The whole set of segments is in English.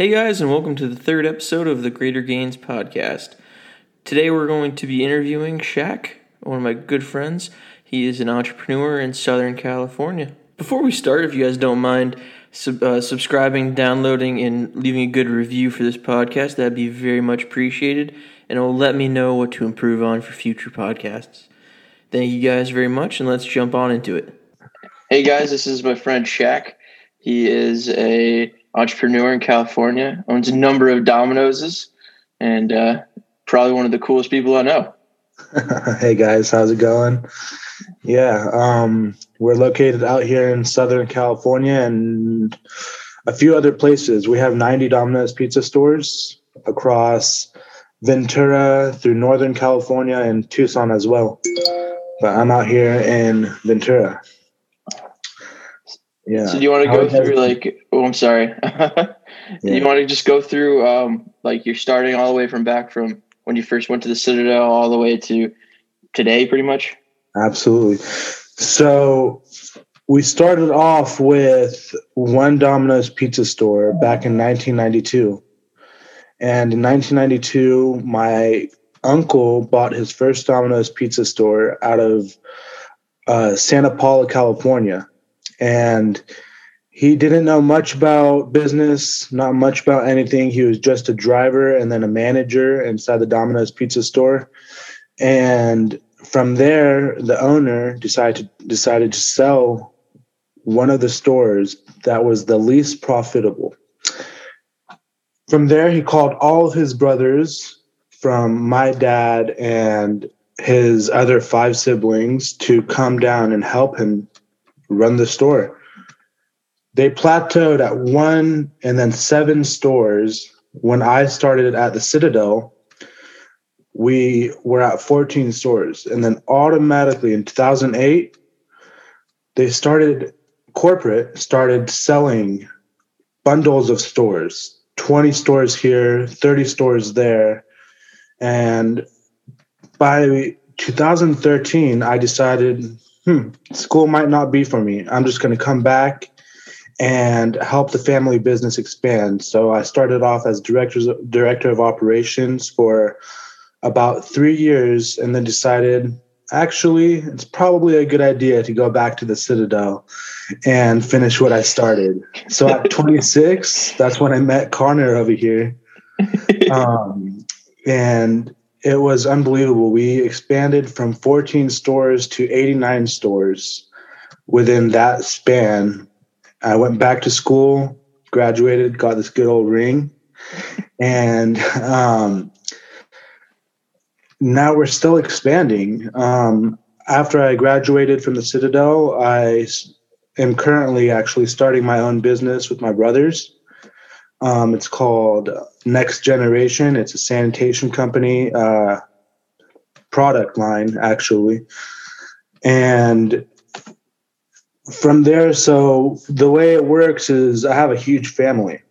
Hey guys, and welcome to the third episode of the Greater Gains podcast. Today we're going to be interviewing Shaq, one of my good friends. He is an entrepreneur in Southern California. Before we start, if you guys don't mind sub- uh, subscribing, downloading, and leaving a good review for this podcast, that'd be very much appreciated, and it will let me know what to improve on for future podcasts. Thank you guys very much, and let's jump on into it. Hey guys, this is my friend Shaq. He is a entrepreneur in California, owns a number of Domino's, and uh, probably one of the coolest people I know. hey guys, how's it going? Yeah, um, we're located out here in Southern California and a few other places. We have 90 Domino's pizza stores across Ventura through Northern California and Tucson as well. But I'm out here in Ventura. Yeah. So do you want to go through like? Oh, I'm sorry. yeah. You want to just go through um, like you're starting all the way from back from when you first went to the Citadel all the way to today, pretty much. Absolutely. So we started off with one Domino's pizza store back in 1992. And in 1992, my uncle bought his first Domino's pizza store out of uh, Santa Paula, California and he didn't know much about business, not much about anything. He was just a driver and then a manager inside the Domino's pizza store. And from there, the owner decided to, decided to sell one of the stores that was the least profitable. From there, he called all of his brothers from my dad and his other five siblings to come down and help him run the store. They plateaued at one and then seven stores. When I started at the Citadel, we were at 14 stores. And then automatically in 2008, they started, corporate started selling bundles of stores 20 stores here, 30 stores there. And by 2013, I decided hmm, school might not be for me. I'm just going to come back and help the family business expand. So I started off as director director of operations for about three years, and then decided actually it's probably a good idea to go back to the Citadel and finish what I started. So at 26, that's when I met Connor over here. Um, and it was unbelievable. We expanded from 14 stores to 89 stores within that span. I went back to school, graduated, got this good old ring, and um, now we're still expanding. Um, after I graduated from the Citadel, I am currently actually starting my own business with my brothers. Um, it's called Next Generation. It's a sanitation company uh, product line, actually. And from there, so the way it works is I have a huge family.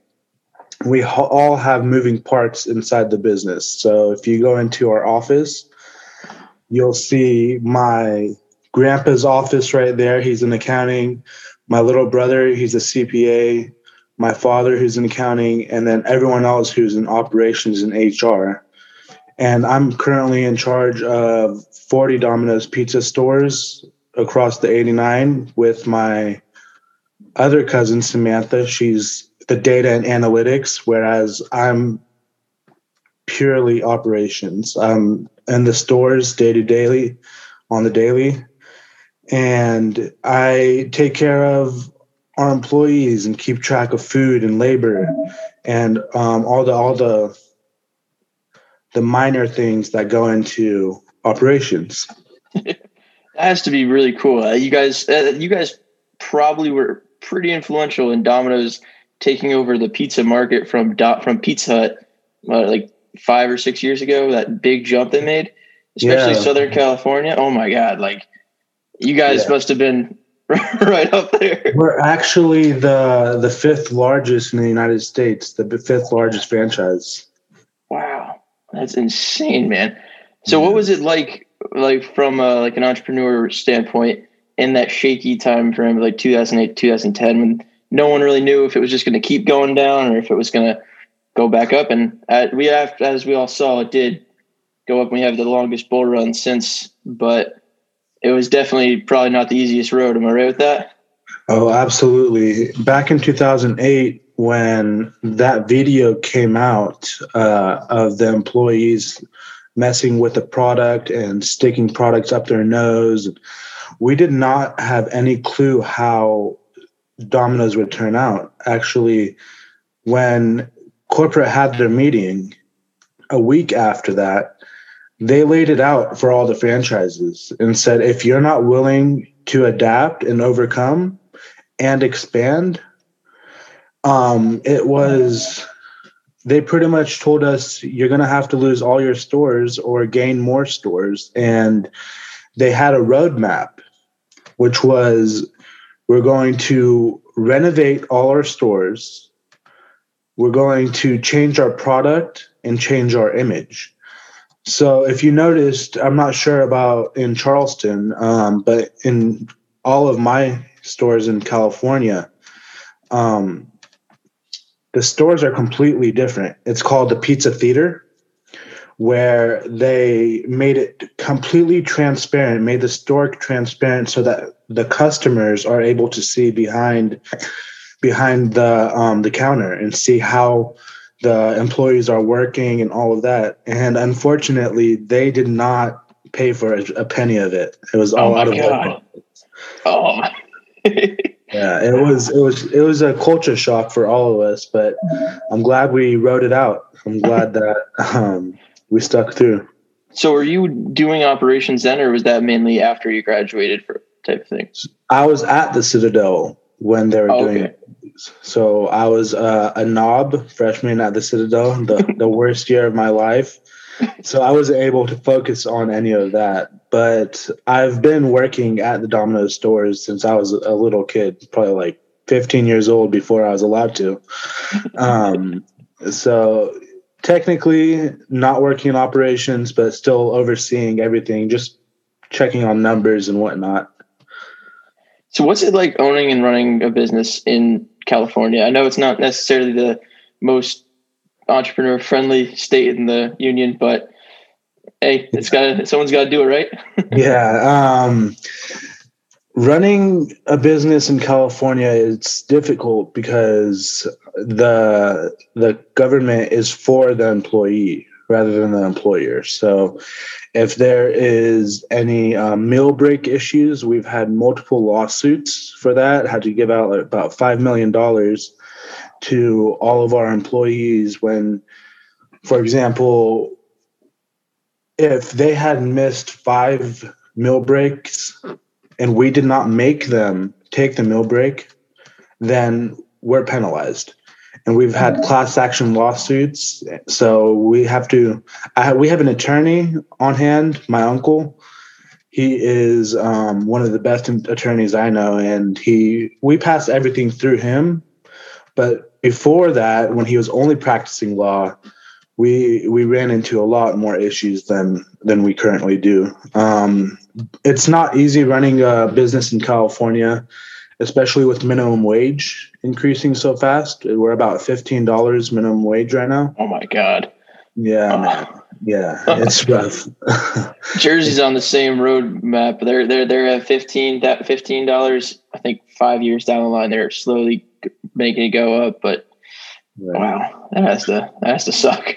We all have moving parts inside the business. So if you go into our office, you'll see my grandpa's office right there. He's in accounting. My little brother, he's a CPA my father who's in accounting, and then everyone else who's in operations and HR. And I'm currently in charge of 40 Domino's pizza stores across the 89 with my other cousin, Samantha. She's the data and analytics, whereas I'm purely operations. I'm in the stores day to daily on the daily. And I take care of our employees and keep track of food and labor and um, all the all the the minor things that go into operations. that has to be really cool. Uh, you guys, uh, you guys probably were pretty influential in Domino's taking over the pizza market from Dot from Pizza Hut, uh, like five or six years ago. That big jump they made, especially yeah. Southern California. Oh my God! Like you guys yeah. must have been right up there. We're actually the the fifth largest in the United States, the fifth largest franchise. Wow, that's insane, man. So, yeah. what was it like, like from a, like an entrepreneur standpoint, in that shaky time frame, like 2008, 2010, when no one really knew if it was just going to keep going down or if it was going to go back up. And at, we have, as we all saw, it did go up. We have the longest bull run since, but it was definitely probably not the easiest road. Am I right with that? Oh, absolutely. Back in 2008, when that video came out uh, of the employees messing with the product and sticking products up their nose, we did not have any clue how Domino's would turn out. Actually, when corporate had their meeting a week after that, they laid it out for all the franchises and said if you're not willing to adapt and overcome and expand, um, it was they pretty much told us you're going to have to lose all your stores or gain more stores. And they had a roadmap which was we're going to renovate all our stores. We're going to change our product and change our image so if you noticed i'm not sure about in charleston um, but in all of my stores in california um, the stores are completely different. It's called the Pizza Theater, where they made it completely transparent, made the store transparent so that the customers are able to see behind behind the um, the counter and see how the employees are working and all of that. And unfortunately, they did not pay for a, a penny of it. It was all oh out of God. Oh my. yeah, it was it was it was a culture shock for all of us, but I'm glad we wrote it out. I'm glad that um, we stuck through. So, were you doing operations then, or was that mainly after you graduated for type of thing? I was at the Citadel when they were oh, doing. Okay. So I was uh, a knob freshman at the Citadel, the the worst year of my life so I wasn't able to focus on any of that. But I've been working at the Domino's stores since I was a little kid, probably like 15 years old before I was allowed to. Um, so technically not working in operations, but still overseeing everything, just checking on numbers and whatnot. So what's it like owning and running a business in California? I know it's not necessarily the most entrepreneur friendly state in the union, but hey, it's got someone's got to do it, right? yeah. Um, running a business in California is difficult because the the government is for the employee rather than the employer. So if there is any um, meal break issues, we've had multiple lawsuits for that. Had to give out about five million dollars to all of our employees when, for example, if they had missed five meal breaks and we did not make them take the meal break, then we're penalized. And we've had mm-hmm. class action lawsuits. So we have to, I, we have an attorney on hand, my uncle. He is um, one of the best attorneys I know. And he, we pass everything through him. But before that, when he was only practicing law, we we ran into a lot more issues than than we currently do. Um, it's not easy running a business in California, especially with minimum wage increasing so fast. We're about fifteen dollars minimum wage right now. Oh my god! Yeah, man. Yeah, it's rough. Jersey's on the same road map. They're they're they're at fifteen that fifteen dollars. I think five years down the line, they're slowly making it go up. But right. wow, that has to that has to suck.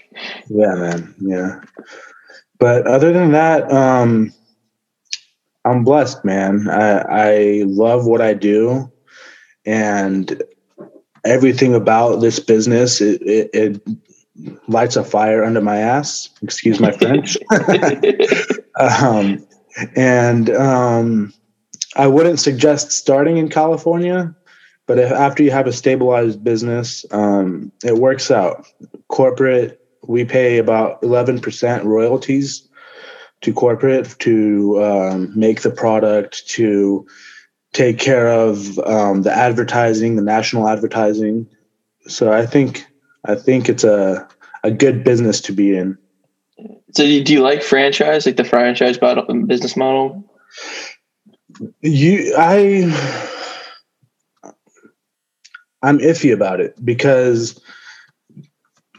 Yeah, man. Yeah. But other than that, um, I'm blessed, man. I, I love what I do, and everything about this business it, it, it lights a fire under my ass. Excuse my French. um, and um, I wouldn't suggest starting in California but if, after you have a stabilized business, um, it works out. Corporate, we pay about 11% royalties to corporate to um, make the product, to take care of um, the advertising, the national advertising. So I think I think it's a a good business to be in. So do you like franchise, like the franchise model, business model? You, I I'm iffy about it because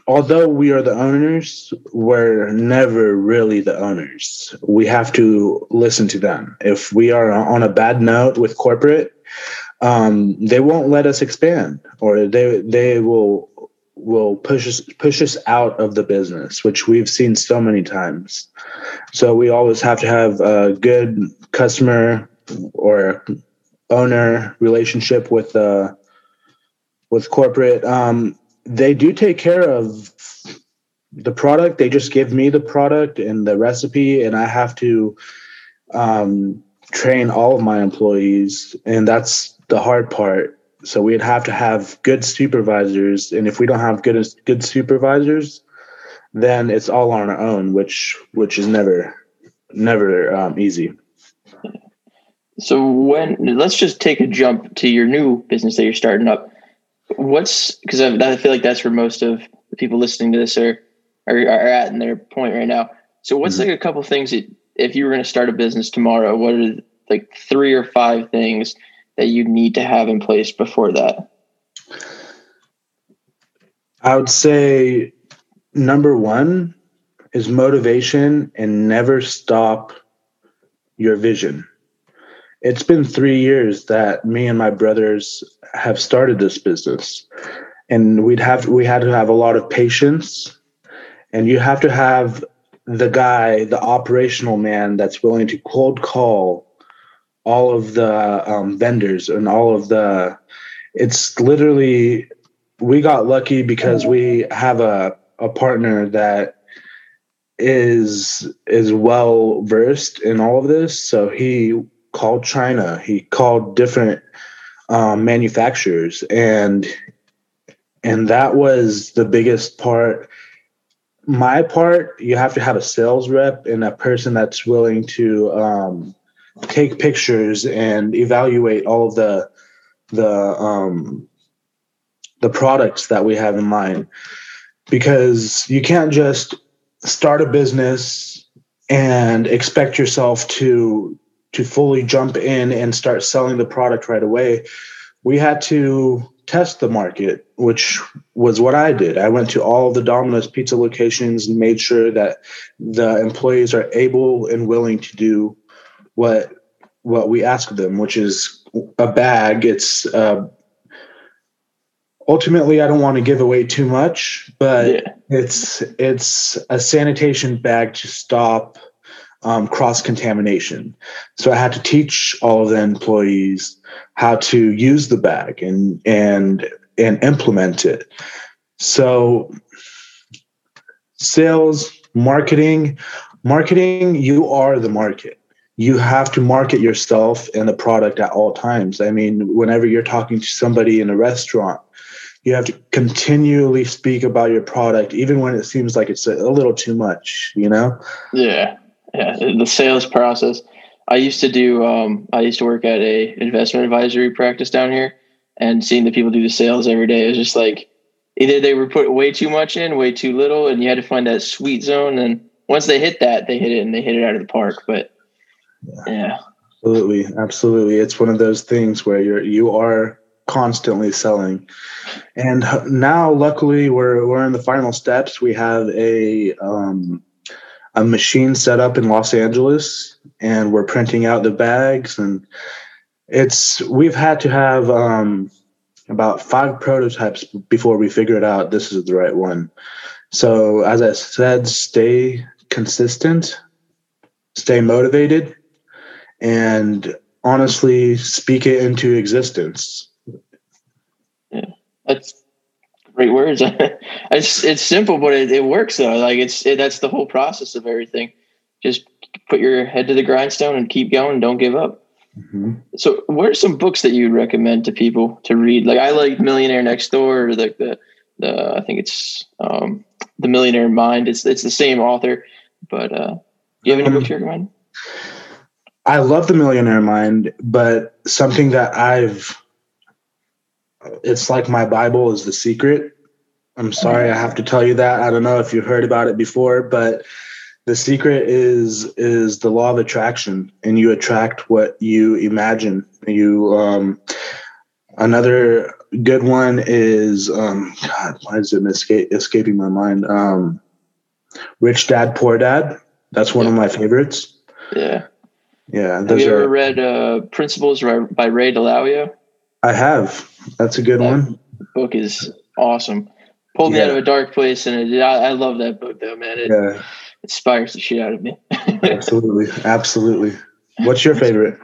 although we are the owners, we're never really the owners. We have to listen to them. If we are on a bad note with corporate, um, they won't let us expand, or they they will will push us push us out of the business, which we've seen so many times. So we always have to have a good customer or owner relationship with uh, with corporate. Um, they do take care of the product. They just give me the product and the recipe, and I have to um, train all of my employees, and that's the hard part. So we'd have to have good supervisors, and if we don't have good good supervisors, then it's all on our own, which which is never never um, easy. So when let's just take a jump to your new business that you're starting up. What's because I, I feel like that's where most of the people listening to this are are, are at in their point right now. So what's mm-hmm. like a couple things that if you were going to start a business tomorrow, what are like three or five things that you need to have in place before that? I would say number one is motivation and never stop your vision. It's been three years that me and my brothers have started this business, and we'd have we had to have a lot of patience, and you have to have the guy, the operational man, that's willing to cold call all of the um, vendors and all of the. It's literally we got lucky because we have a a partner that is is well versed in all of this so he called china. He called different um, manufacturers. And and that was the biggest part. My part you have to have a sales rep and a person that's willing to um, take pictures and evaluate all of the the um, the products that we have in mind. Because you can't just start a business and expect yourself to to fully jump in and start selling the product right away we had to test the market which was what i did i went to all the domino's pizza locations and made sure that the employees are able and willing to do what what we ask of them which is a bag it's uh, ultimately i don't want to give away too much but yeah. it's it's a sanitation bag to stop um, cross contamination so i had to teach all of the employees how to use the bag and and and implement it so sales marketing marketing you are the market you have to market yourself and the product at all times. I mean, whenever you're talking to somebody in a restaurant, you have to continually speak about your product, even when it seems like it's a, a little too much, you know? Yeah. Yeah. The sales process. I used to do, um, I used to work at a investment advisory practice down here and seeing the people do the sales every day. It was just like, either they were put way too much in, way too little, and you had to find that sweet zone. And once they hit that, they hit it and they hit it out of the park. But yeah. yeah. Absolutely. Absolutely. It's one of those things where you're, you are constantly selling. And now, luckily, we're, we're in the final steps. We have a, um, a machine set up in Los Angeles and we're printing out the bags and it's we've had to have um, about five prototypes before we figure it out this is the right one so as i said stay consistent stay motivated and honestly speak it into existence. Yeah, that's great words. it's it's simple, but it, it works though. Like it's it, that's the whole process of everything. Just put your head to the grindstone and keep going. Don't give up. Mm-hmm. So, what are some books that you'd recommend to people to read? Like, I like Millionaire Next Door, or the the, the I think it's um, the Millionaire Mind. It's it's the same author, but uh, do you have any um, books you recommend? I love the Millionaire Mind, but something that I've it's like my Bible is the secret. I'm sorry I have to tell you that. I don't know if you've heard about it before, but the secret is is the law of attraction and you attract what you imagine. You um another good one is um, God. Why is it escape, escaping my mind? Um, Rich Dad Poor Dad. That's one yeah. of my favorites. Yeah. Yeah. Have you ever are, read uh, Principles by Ray Dalio? I have. That's a good that one. Book is awesome. Pulled me out of a dark place, and it, I, I, love that book though, man. It yeah. inspires the shit out of me. absolutely, absolutely. What's your favorite?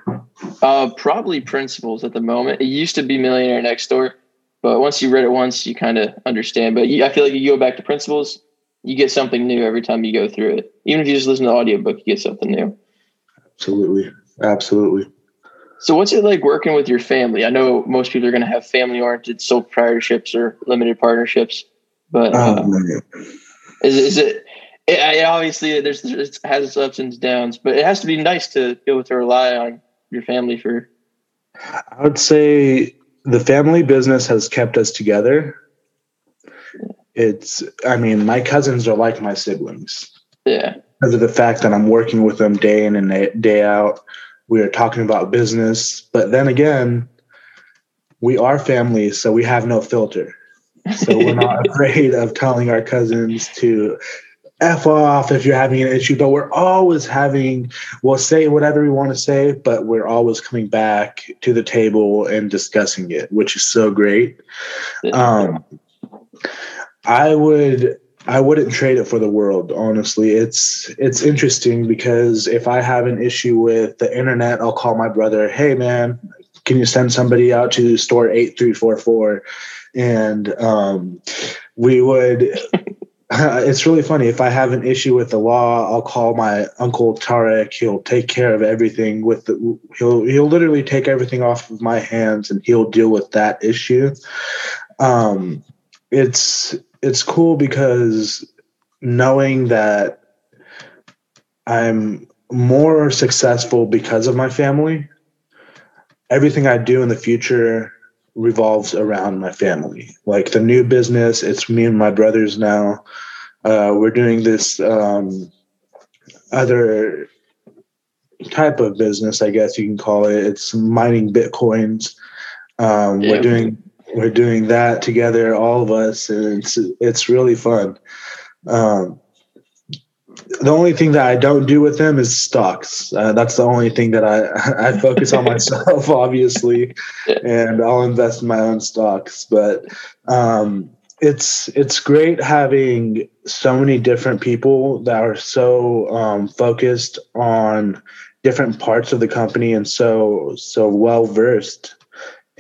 Uh, probably Principles at the moment. It used to be Millionaire Next Door, but once you read it once, you kind of understand. But you, I feel like you go back to Principles, you get something new every time you go through it. Even if you just listen to the audiobook, you get something new. Absolutely, absolutely. So, what's it like working with your family? I know most people are going to have family-oriented sole proprietorships or limited partnerships, but uh, oh, is, is it it, it obviously there's it has its ups and downs, but it has to be nice to be able to rely on your family for. I would say the family business has kept us together. It's, I mean, my cousins are like my siblings. Yeah. Because of the fact that I'm working with them day in and day out. We are talking about business, but then again, we are family, so we have no filter. So we're not afraid of telling our cousins to F off if you're having an issue, but we're always having, we'll say whatever we want to say, but we're always coming back to the table and discussing it, which is so great. Um, I would, I wouldn't trade it for the world, honestly. It's, it's interesting because if I have an issue with the internet, I'll call my brother, Hey man, can you send somebody out to store 8344? And, um, we would it's really funny. If I have an issue with the law, I'll call my uncle Tarek. He'll take care of everything with the. He'll he'll literally take everything off of my hands, and he'll deal with that issue. Um, it's it's cool because knowing that I'm more successful because of my family. Everything I do in the future revolves around my family. Like the new business, it's me and my brothers now. Uh, we're doing this um, other type of business, I guess you can call it. It's mining bitcoins. Um, yeah. We're doing we're doing that together, all of us, and it's it's really fun. Um, the only thing that I don't do with them is stocks. Uh, that's the only thing that I I focus on myself, obviously, and I'll invest in my own stocks. But um, it's it's great having so many different people that are so um, focused on different parts of the company and so so well versed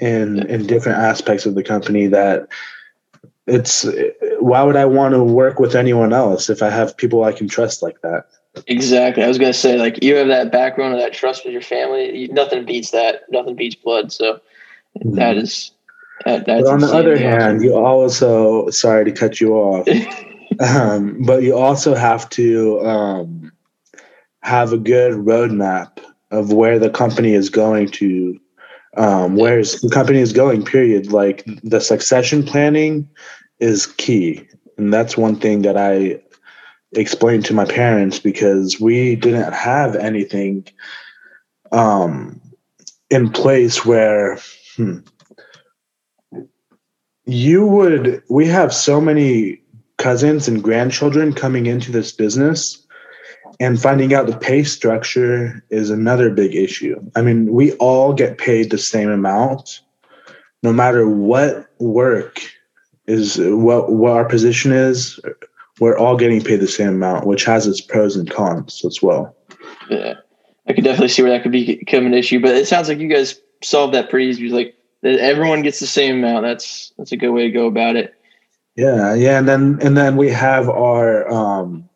in in different aspects of the company that it's why would I want to work with anyone else if I have people I can trust like that? Exactly. I was gonna say like you have that background of that trust with your family. Nothing beats that. Nothing beats blood. So mm-hmm. that is. That, but on the other hand, you also sorry to cut you off, um, but you also have to um, have a good roadmap of where the company is going to um, where the company is going period like the succession planning is key. And that's one thing that I explained to my parents because we didn't have anything um, in place where hmm, you would, we have so many cousins and grandchildren coming into this business and finding out the pay structure is another big issue. I mean, we all get paid the same amount no matter what work is what what our position is. We're all getting paid the same amount, which has its pros and cons as well. Yeah, I could definitely see where that could become an issue, but it sounds like you guys solved that pretty easy. Like everyone gets the same amount. That's that's a good way to go about it. Yeah, yeah, and then and then we have our um,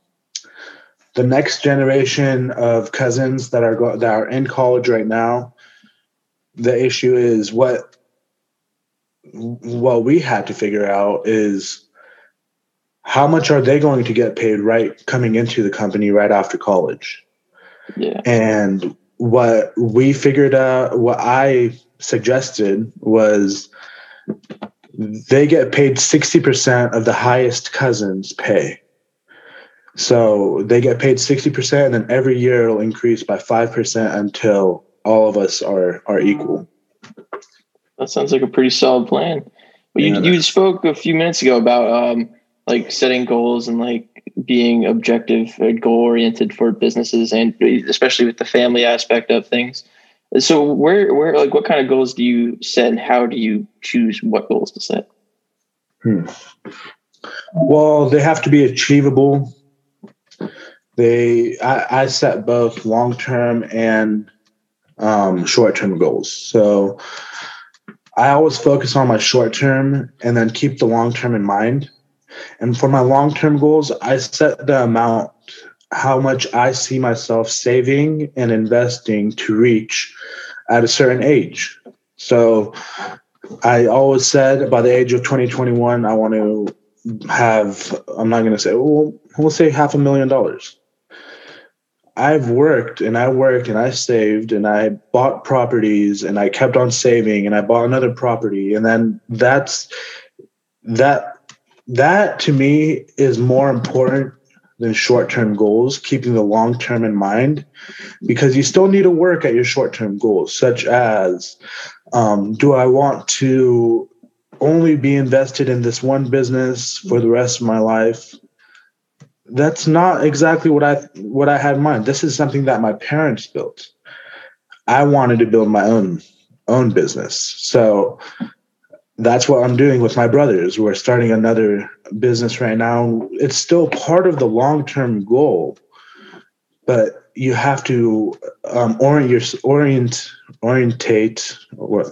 the next generation of cousins that are go- that are in college right now. The issue is what what we had to figure out is how much are they going to get paid right coming into the company right after college yeah and what we figured out what i suggested was they get paid 60% of the highest cousins pay so they get paid 60% and then every year it'll increase by 5% until all of us are are equal that sounds like a pretty solid plan. Well, you, you spoke a few minutes ago about um, like setting goals and like being objective and goal oriented for businesses and especially with the family aspect of things. So where where like what kind of goals do you set and how do you choose what goals to set? Hmm. Well, they have to be achievable. They I, I set both long term and um, short term goals. So I always focus on my short term and then keep the long term in mind. And for my long term goals, I set the amount, how much I see myself saving and investing to reach at a certain age. So I always said by the age of 2021, I want to have, I'm not going to say, well, we'll say half a million dollars. I've worked and I worked and I saved and I bought properties and I kept on saving and I bought another property. And then that's that that to me is more important than short-term goals keeping the long term in mind because you still need to work at your short-term goals such as um, do i want to only be invested in this one business for the rest of my life that's not exactly what i what i had in mind this is something that my parents built i wanted to build my own own business so that's what I'm doing with my brothers. We're starting another business right now. It's still part of the long term goal, but you have to um, orient your orient orientate what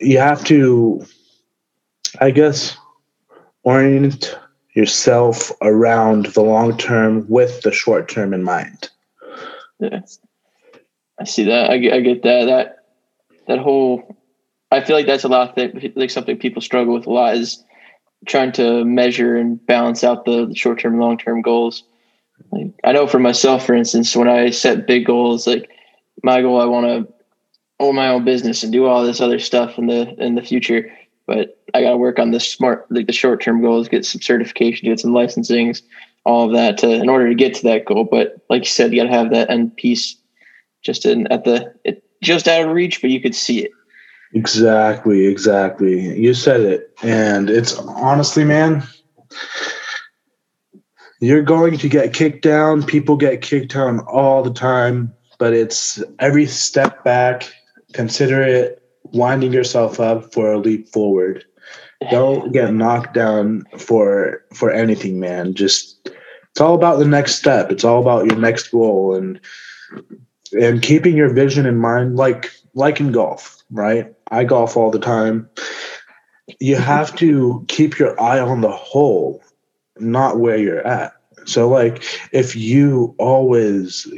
you have to, I guess, orient yourself around the long term with the short term in mind. Yeah, I see that. I get, I get that. That that whole I feel like that's a lot that like something people struggle with a lot is trying to measure and balance out the, the short term, and long term goals. Like I know for myself, for instance, when I set big goals, like my goal, I want to own my own business and do all this other stuff in the in the future. But I got to work on the smart, like the short term goals, get some certification, get some licensings, all of that to in order to get to that goal. But like you said, you got to have that end piece just in at the it, just out of reach, but you could see it. Exactly, exactly. You said it. And it's honestly, man, you're going to get kicked down. People get kicked down all the time, but it's every step back. Consider it winding yourself up for a leap forward. Don't get knocked down for for anything, man. Just it's all about the next step. It's all about your next goal and and keeping your vision in mind like like in golf, right? I golf all the time. You have to keep your eye on the hole, not where you're at. So, like, if you always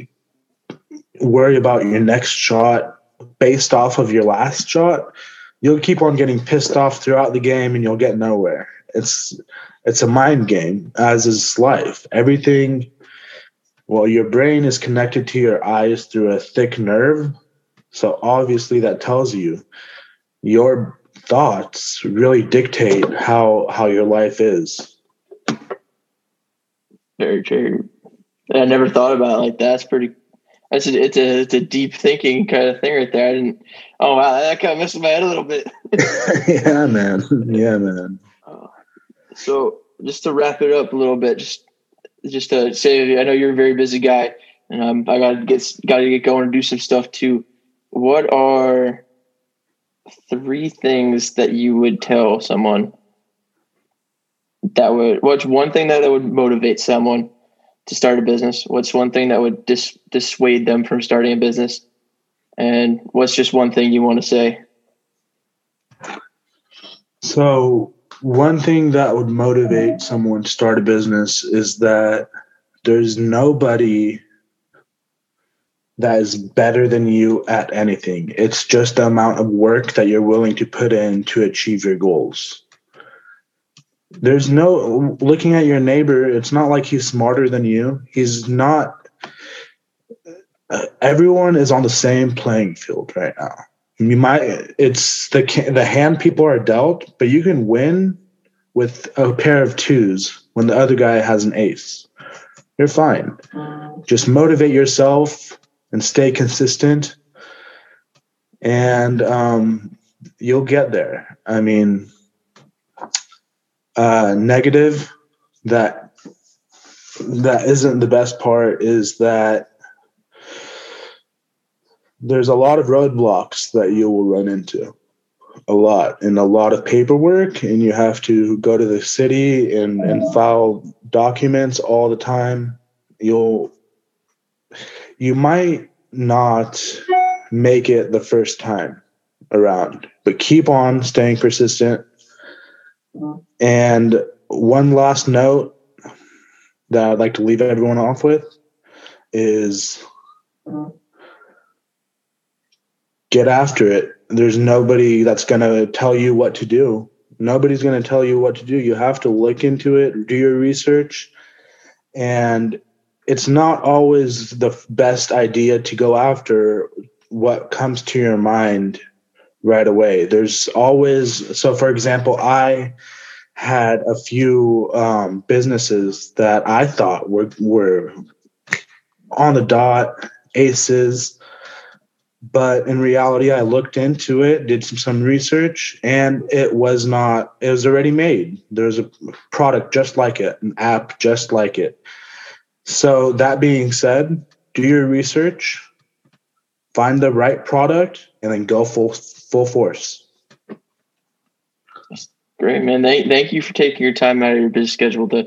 worry about your next shot based off of your last shot, you'll keep on getting pissed off throughout the game and you'll get nowhere. It's it's a mind game, as is life. Everything well, your brain is connected to your eyes through a thick nerve. So obviously that tells you your thoughts really dictate how how your life is. Very true. I never thought about it like that. It's pretty. That's a, it's a it's a deep thinking kind of thing right there. I didn't. Oh wow, that kind of messed my head a little bit. yeah, man. Yeah, man. Uh, so just to wrap it up a little bit, just just to say, I know you're a very busy guy, and um, I got to get got to get going and do some stuff too. What are three things that you would tell someone that would what's one thing that, that would motivate someone to start a business what's one thing that would dis, dissuade them from starting a business and what's just one thing you want to say so one thing that would motivate someone to start a business is that there's nobody that is better than you at anything. It's just the amount of work that you're willing to put in to achieve your goals. There's no looking at your neighbor, it's not like he's smarter than you. He's not everyone is on the same playing field right now. You might it's the the hand people are dealt, but you can win with a pair of twos when the other guy has an ace. You're fine. Just motivate yourself and stay consistent. And um, you'll get there. I mean, uh, negative that that isn't the best part is that there's a lot of roadblocks that you will run into a lot and a lot of paperwork and you have to go to the city and, and file documents all the time. You'll you might not make it the first time around but keep on staying persistent and one last note that i'd like to leave everyone off with is get after it there's nobody that's going to tell you what to do. Nobody's going to tell you what to do. You have to look into it, do your research, and it's not always the best idea to go after what comes to your mind right away. There's always, so for example, I had a few um, businesses that I thought were, were on the dot, aces, but in reality i looked into it did some, some research and it was not it was already made there's a product just like it an app just like it so that being said do your research find the right product and then go full full force great man thank, thank you for taking your time out of your busy schedule to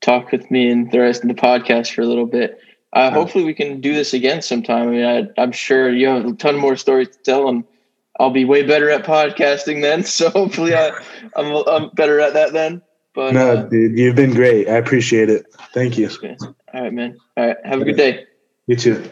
talk with me and the rest of the podcast for a little bit uh, hopefully, we can do this again sometime. I mean, I, am sure you have a ton more stories to tell, and I'll be way better at podcasting then. So hopefully, I, I'm, I'm better at that then. But no, uh, dude, you've been great. I appreciate it. Thank you. All right, man. All right, have a good day. You too.